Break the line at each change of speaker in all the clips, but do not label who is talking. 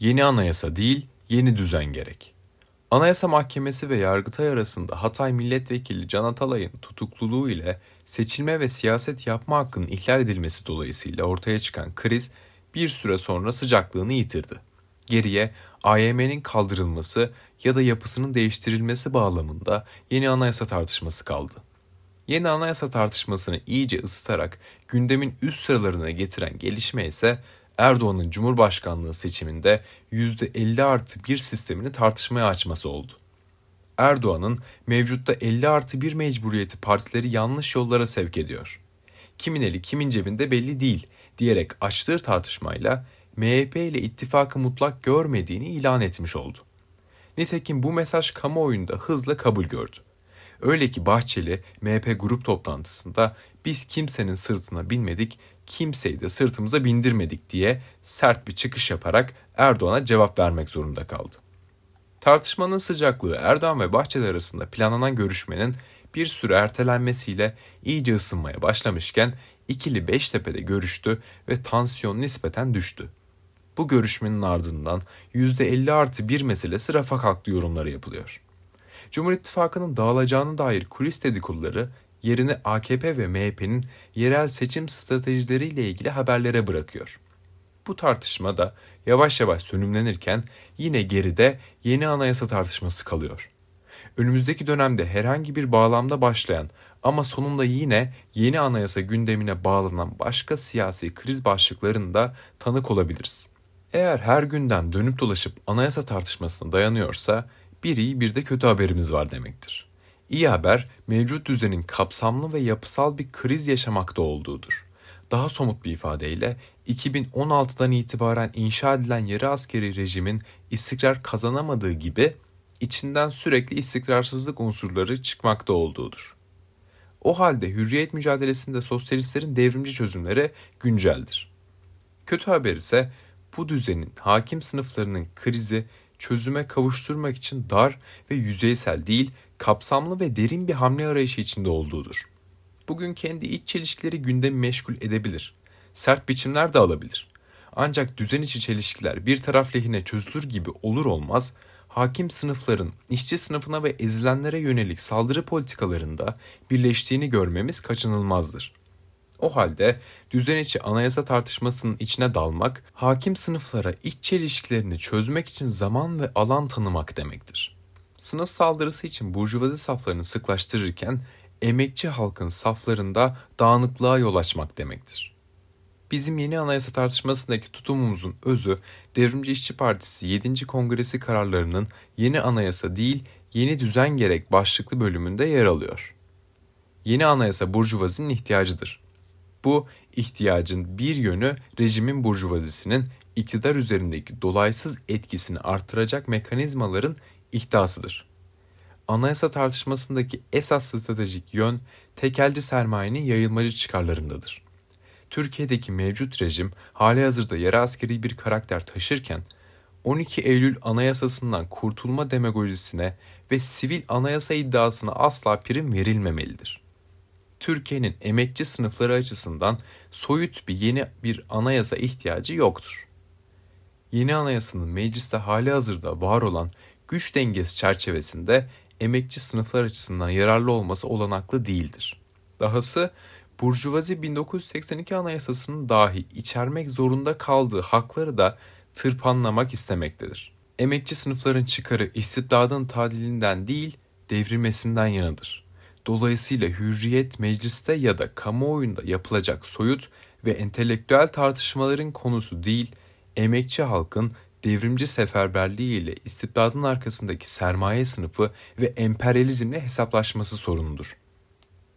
Yeni anayasa değil, yeni düzen gerek. Anayasa Mahkemesi ve Yargıtay arasında Hatay Milletvekili Can Atalay'ın tutukluluğu ile seçilme ve siyaset yapma hakkının ihlal edilmesi dolayısıyla ortaya çıkan kriz bir süre sonra sıcaklığını yitirdi. Geriye AYM'nin kaldırılması ya da yapısının değiştirilmesi bağlamında yeni anayasa tartışması kaldı. Yeni anayasa tartışmasını iyice ısıtarak gündemin üst sıralarına getiren gelişme ise Erdoğan'ın Cumhurbaşkanlığı seçiminde %50 artı 1 sistemini tartışmaya açması oldu. Erdoğan'ın mevcutta 50 artı 1 mecburiyeti partileri yanlış yollara sevk ediyor. Kimin eli kimin cebinde belli değil diyerek açtığı tartışmayla MHP ile ittifakı mutlak görmediğini ilan etmiş oldu. Nitekim bu mesaj kamuoyunda hızla kabul gördü. Öyle ki Bahçeli MHP grup toplantısında biz kimsenin sırtına binmedik, kimseyi de sırtımıza bindirmedik diye sert bir çıkış yaparak Erdoğan'a cevap vermek zorunda kaldı. Tartışmanın sıcaklığı Erdoğan ve Bahçeli arasında planlanan görüşmenin bir süre ertelenmesiyle iyice ısınmaya başlamışken ikili Beştepe'de görüştü ve tansiyon nispeten düştü. Bu görüşmenin ardından %50 artı bir meselesi rafa kalktı yorumları yapılıyor. Cumhur İttifakı'nın dağılacağına dair kulis dedikoduları yerini AKP ve MHP'nin yerel seçim stratejileriyle ilgili haberlere bırakıyor. Bu tartışma da yavaş yavaş sönümlenirken yine geride yeni anayasa tartışması kalıyor. Önümüzdeki dönemde herhangi bir bağlamda başlayan ama sonunda yine yeni anayasa gündemine bağlanan başka siyasi kriz başlıklarında tanık olabiliriz. Eğer her günden dönüp dolaşıp anayasa tartışmasına dayanıyorsa bir iyi bir de kötü haberimiz var demektir. İyi haber mevcut düzenin kapsamlı ve yapısal bir kriz yaşamakta olduğudur. Daha somut bir ifadeyle 2016'dan itibaren inşa edilen yarı askeri rejimin istikrar kazanamadığı gibi içinden sürekli istikrarsızlık unsurları çıkmakta olduğudur. O halde hürriyet mücadelesinde sosyalistlerin devrimci çözümleri günceldir. Kötü haber ise bu düzenin hakim sınıflarının krizi çözüme kavuşturmak için dar ve yüzeysel değil, kapsamlı ve derin bir hamle arayışı içinde olduğudur. Bugün kendi iç çelişkileri gündemi meşgul edebilir. Sert biçimler de alabilir. Ancak düzen içi çelişkiler bir taraf lehine çözülür gibi olur olmaz, hakim sınıfların işçi sınıfına ve ezilenlere yönelik saldırı politikalarında birleştiğini görmemiz kaçınılmazdır. O halde düzen içi anayasa tartışmasının içine dalmak, hakim sınıflara iç çelişkilerini çözmek için zaman ve alan tanımak demektir. Sınıf saldırısı için burjuvazi saflarını sıklaştırırken emekçi halkın saflarında dağınıklığa yol açmak demektir. Bizim yeni anayasa tartışmasındaki tutumumuzun özü Devrimci İşçi Partisi 7. Kongresi kararlarının yeni anayasa değil yeni düzen gerek başlıklı bölümünde yer alıyor. Yeni anayasa burjuvazinin ihtiyacıdır. Bu ihtiyacın bir yönü rejimin burjuvazisinin iktidar üzerindeki dolaysız etkisini artıracak mekanizmaların ihdasıdır. Anayasa tartışmasındaki esas stratejik yön tekelci sermayenin yayılmacı çıkarlarındadır. Türkiye'deki mevcut rejim hali hazırda yarı askeri bir karakter taşırken 12 Eylül anayasasından kurtulma demagojisine ve sivil anayasa iddiasına asla prim verilmemelidir. Türkiye'nin emekçi sınıfları açısından soyut bir yeni bir anayasa ihtiyacı yoktur. Yeni anayasanın mecliste hali hazırda var olan güç dengesi çerçevesinde emekçi sınıflar açısından yararlı olması olanaklı değildir. Dahası Burjuvazi 1982 Anayasası'nın dahi içermek zorunda kaldığı hakları da tırpanlamak istemektedir. Emekçi sınıfların çıkarı istibdadın tadilinden değil, devrilmesinden yanadır. Dolayısıyla hürriyet mecliste ya da kamuoyunda yapılacak soyut ve entelektüel tartışmaların konusu değil, emekçi halkın devrimci seferberliği ile istibdadın arkasındaki sermaye sınıfı ve emperyalizmle hesaplaşması sorunudur.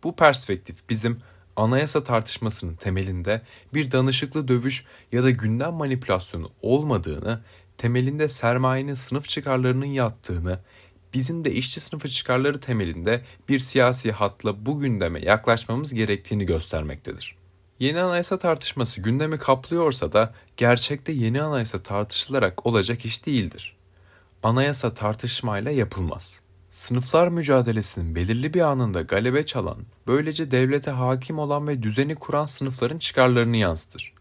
Bu perspektif bizim anayasa tartışmasının temelinde bir danışıklı dövüş ya da gündem manipülasyonu olmadığını, temelinde sermayenin sınıf çıkarlarının yattığını, bizim de işçi sınıfı çıkarları temelinde bir siyasi hatla bu gündeme yaklaşmamız gerektiğini göstermektedir. Yeni anayasa tartışması gündemi kaplıyorsa da gerçekte yeni anayasa tartışılarak olacak iş değildir. Anayasa tartışmayla yapılmaz. Sınıflar mücadelesinin belirli bir anında galebe çalan, böylece devlete hakim olan ve düzeni kuran sınıfların çıkarlarını yansıtır.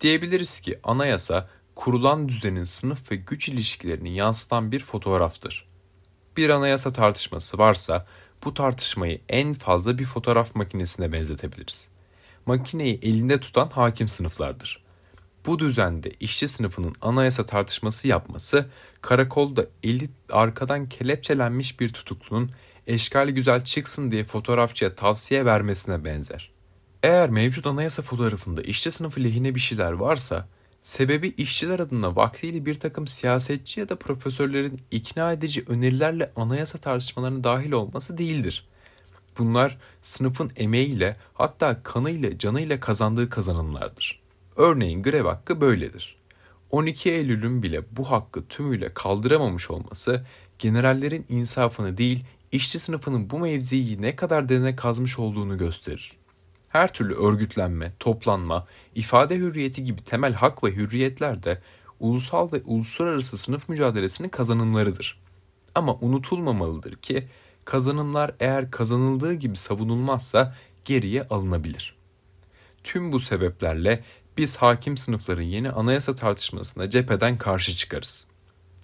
Diyebiliriz ki anayasa kurulan düzenin sınıf ve güç ilişkilerini yansıtan bir fotoğraftır. Bir anayasa tartışması varsa bu tartışmayı en fazla bir fotoğraf makinesine benzetebiliriz. Makineyi elinde tutan hakim sınıflardır. Bu düzende işçi sınıfının anayasa tartışması yapması, karakolda eli arkadan kelepçelenmiş bir tutuklunun eşkali güzel çıksın diye fotoğrafçıya tavsiye vermesine benzer. Eğer mevcut anayasa fotoğrafında işçi sınıfı lehine bir şeyler varsa, sebebi işçiler adına vaktiyle bir takım siyasetçi ya da profesörlerin ikna edici önerilerle anayasa tartışmalarına dahil olması değildir. Bunlar sınıfın emeğiyle hatta kanıyla canıyla kazandığı kazanımlardır. Örneğin grev hakkı böyledir. 12 Eylül'ün bile bu hakkı tümüyle kaldıramamış olması generallerin insafını değil işçi sınıfının bu mevziyi ne kadar derine kazmış olduğunu gösterir. Her türlü örgütlenme, toplanma, ifade hürriyeti gibi temel hak ve hürriyetler de ulusal ve uluslararası sınıf mücadelesinin kazanımlarıdır. Ama unutulmamalıdır ki kazanımlar eğer kazanıldığı gibi savunulmazsa geriye alınabilir. Tüm bu sebeplerle biz hakim sınıfların yeni anayasa tartışmasına cepheden karşı çıkarız.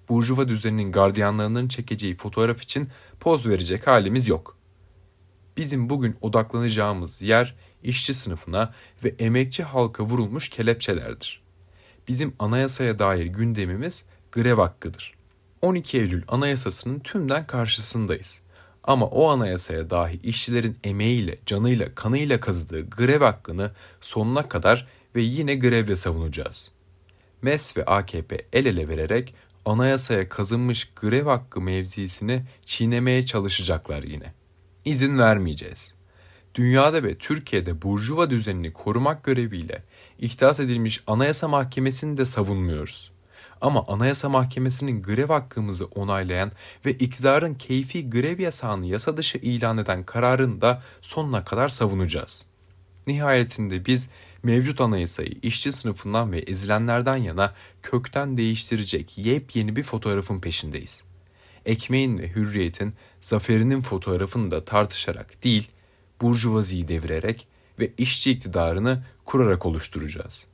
Burjuva düzeninin gardiyanlarının çekeceği fotoğraf için poz verecek halimiz yok. Bizim bugün odaklanacağımız yer işçi sınıfına ve emekçi halka vurulmuş kelepçelerdir. Bizim anayasaya dair gündemimiz grev hakkıdır. 12 Eylül Anayasası'nın tümden karşısındayız. Ama o anayasaya dahi işçilerin emeğiyle, canıyla, kanıyla kazıdığı grev hakkını sonuna kadar ve yine grevle savunacağız. MES ve AKP el ele vererek anayasaya kazınmış grev hakkı mevzisini çiğnemeye çalışacaklar yine. İzin vermeyeceğiz. Dünyada ve Türkiye'de burjuva düzenini korumak göreviyle ihdas edilmiş Anayasa Mahkemesi'ni de savunmuyoruz. Ama Anayasa Mahkemesi'nin grev hakkımızı onaylayan ve iktidarın keyfi grev yasağını yasa dışı ilan eden kararını da sonuna kadar savunacağız. Nihayetinde biz mevcut anayasayı işçi sınıfından ve ezilenlerden yana kökten değiştirecek yepyeni bir fotoğrafın peşindeyiz. Ekmeğin ve hürriyetin zaferinin fotoğrafını da tartışarak değil, burjuvaziyi devirerek ve işçi iktidarını kurarak oluşturacağız.